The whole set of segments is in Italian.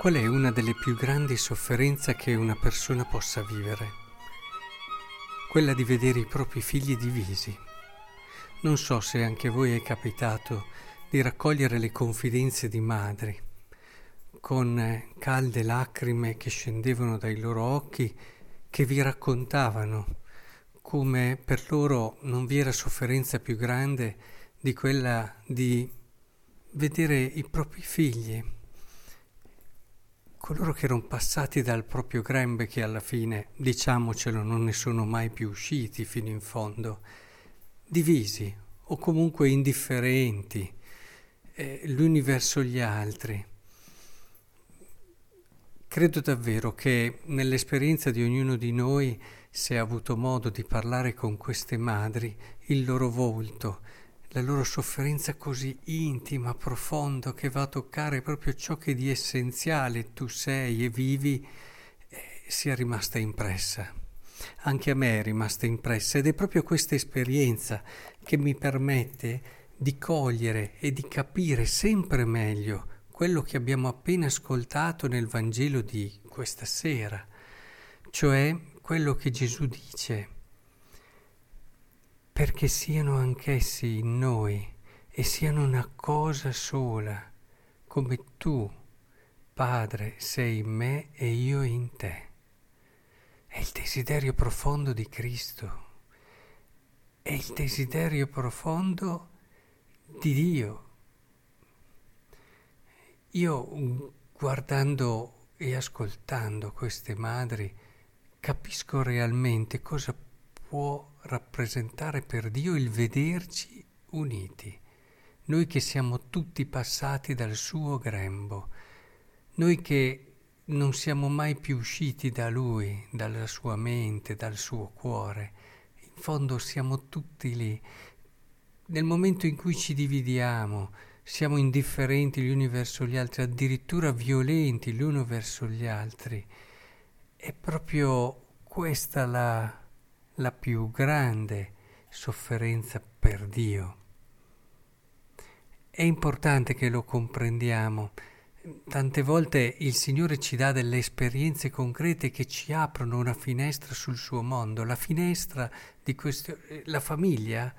Qual è una delle più grandi sofferenze che una persona possa vivere? Quella di vedere i propri figli divisi. Non so se anche voi è capitato di raccogliere le confidenze di madri, con eh, calde lacrime che scendevano dai loro occhi, che vi raccontavano come per loro non vi era sofferenza più grande di quella di vedere i propri figli coloro che erano passati dal proprio grembe che alla fine, diciamocelo, non ne sono mai più usciti fino in fondo, divisi o comunque indifferenti, eh, l'uni verso gli altri. Credo davvero che nell'esperienza di ognuno di noi, se ha avuto modo di parlare con queste madri, il loro volto, la loro sofferenza così intima, profonda, che va a toccare proprio ciò che di essenziale tu sei e vivi, eh, sia rimasta impressa. Anche a me è rimasta impressa ed è proprio questa esperienza che mi permette di cogliere e di capire sempre meglio quello che abbiamo appena ascoltato nel Vangelo di questa sera, cioè quello che Gesù dice perché siano anch'essi in noi e siano una cosa sola, come tu, Padre, sei in me e io in te. È il desiderio profondo di Cristo, è il desiderio profondo di Dio. Io guardando e ascoltando queste madri capisco realmente cosa può rappresentare per Dio il vederci uniti, noi che siamo tutti passati dal suo grembo, noi che non siamo mai più usciti da Lui, dalla sua mente, dal suo cuore, in fondo siamo tutti lì. Nel momento in cui ci dividiamo, siamo indifferenti gli uni verso gli altri, addirittura violenti gli uni verso gli altri, è proprio questa la la più grande sofferenza per Dio. È importante che lo comprendiamo. Tante volte il Signore ci dà delle esperienze concrete che ci aprono una finestra sul suo mondo. La finestra di questo, la famiglia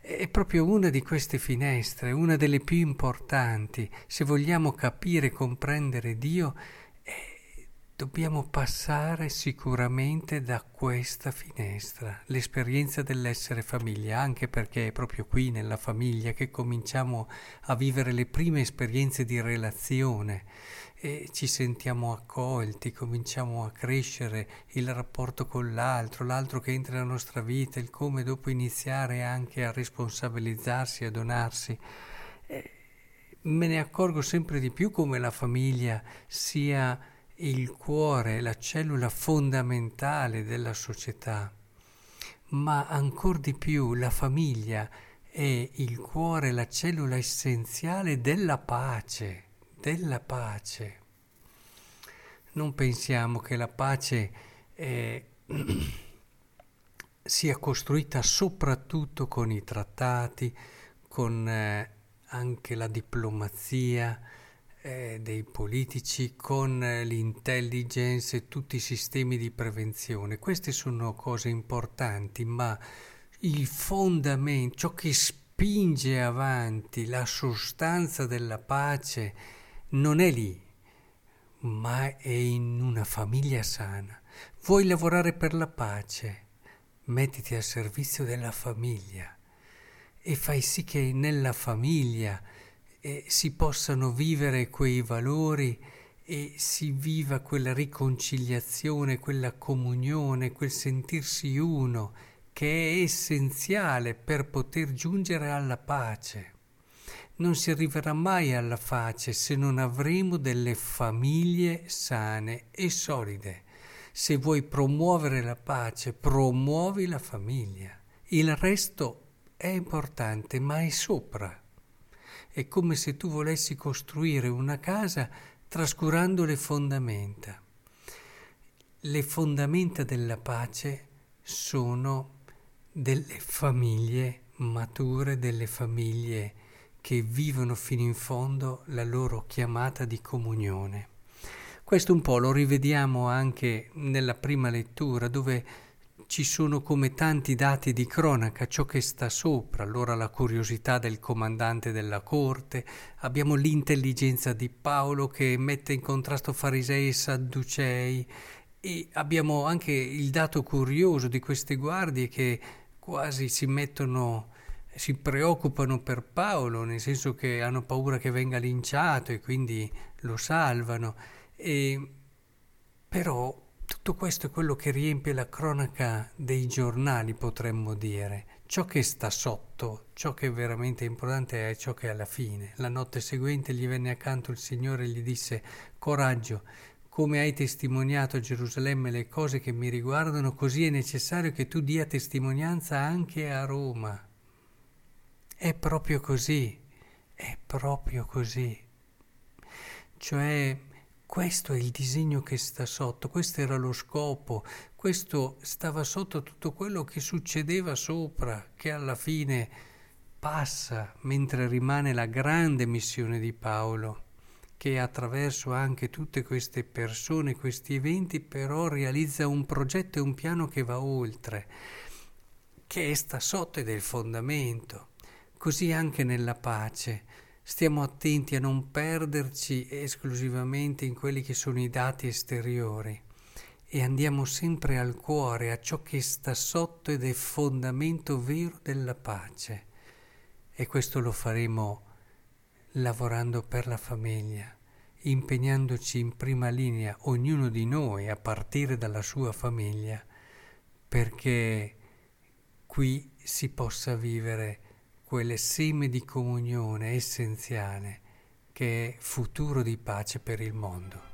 è proprio una di queste finestre, una delle più importanti. Se vogliamo capire e comprendere Dio, Dobbiamo passare sicuramente da questa finestra, l'esperienza dell'essere famiglia, anche perché è proprio qui nella famiglia che cominciamo a vivere le prime esperienze di relazione e ci sentiamo accolti, cominciamo a crescere il rapporto con l'altro, l'altro che entra nella nostra vita, il come dopo iniziare anche a responsabilizzarsi, a donarsi. E me ne accorgo sempre di più come la famiglia sia il cuore, la cellula fondamentale della società, ma ancora di più la famiglia è il cuore, la cellula essenziale della pace, della pace. Non pensiamo che la pace è, sia costruita soprattutto con i trattati, con eh, anche la diplomazia, eh, dei politici con l'intelligence e tutti i sistemi di prevenzione. Queste sono cose importanti, ma il fondamento, ciò che spinge avanti la sostanza della pace non è lì, ma è in una famiglia sana. Vuoi lavorare per la pace? Mettiti al servizio della famiglia e fai sì che nella famiglia eh, si possano vivere quei valori e si viva quella riconciliazione, quella comunione, quel sentirsi uno che è essenziale per poter giungere alla pace. Non si arriverà mai alla pace se non avremo delle famiglie sane e solide. Se vuoi promuovere la pace, promuovi la famiglia. Il resto è importante, ma è sopra. È come se tu volessi costruire una casa trascurando le fondamenta. Le fondamenta della pace sono delle famiglie mature, delle famiglie che vivono fino in fondo la loro chiamata di comunione. Questo un po' lo rivediamo anche nella prima lettura dove ci sono come tanti dati di cronaca, ciò che sta sopra, allora la curiosità del comandante della corte, abbiamo l'intelligenza di Paolo che mette in contrasto farisei e sadducei e abbiamo anche il dato curioso di queste guardie che quasi si mettono si preoccupano per Paolo, nel senso che hanno paura che venga linciato e quindi lo salvano. E, però tutto questo è quello che riempie la cronaca dei giornali, potremmo dire. Ciò che sta sotto, ciò che è veramente importante è ciò che è alla fine. La notte seguente gli venne accanto il Signore e gli disse, coraggio, come hai testimoniato a Gerusalemme le cose che mi riguardano, così è necessario che tu dia testimonianza anche a Roma. È proprio così, è proprio così. Cioè, questo è il disegno che sta sotto, questo era lo scopo, questo stava sotto tutto quello che succedeva sopra, che alla fine passa mentre rimane la grande missione di Paolo, che attraverso anche tutte queste persone, questi eventi, però realizza un progetto e un piano che va oltre, che sta sotto ed è il fondamento. Così anche nella pace. Stiamo attenti a non perderci esclusivamente in quelli che sono i dati esteriori e andiamo sempre al cuore, a ciò che sta sotto ed è fondamento vero della pace. E questo lo faremo lavorando per la famiglia, impegnandoci in prima linea, ognuno di noi, a partire dalla sua famiglia, perché qui si possa vivere quel seme di comunione essenziale che è futuro di pace per il mondo.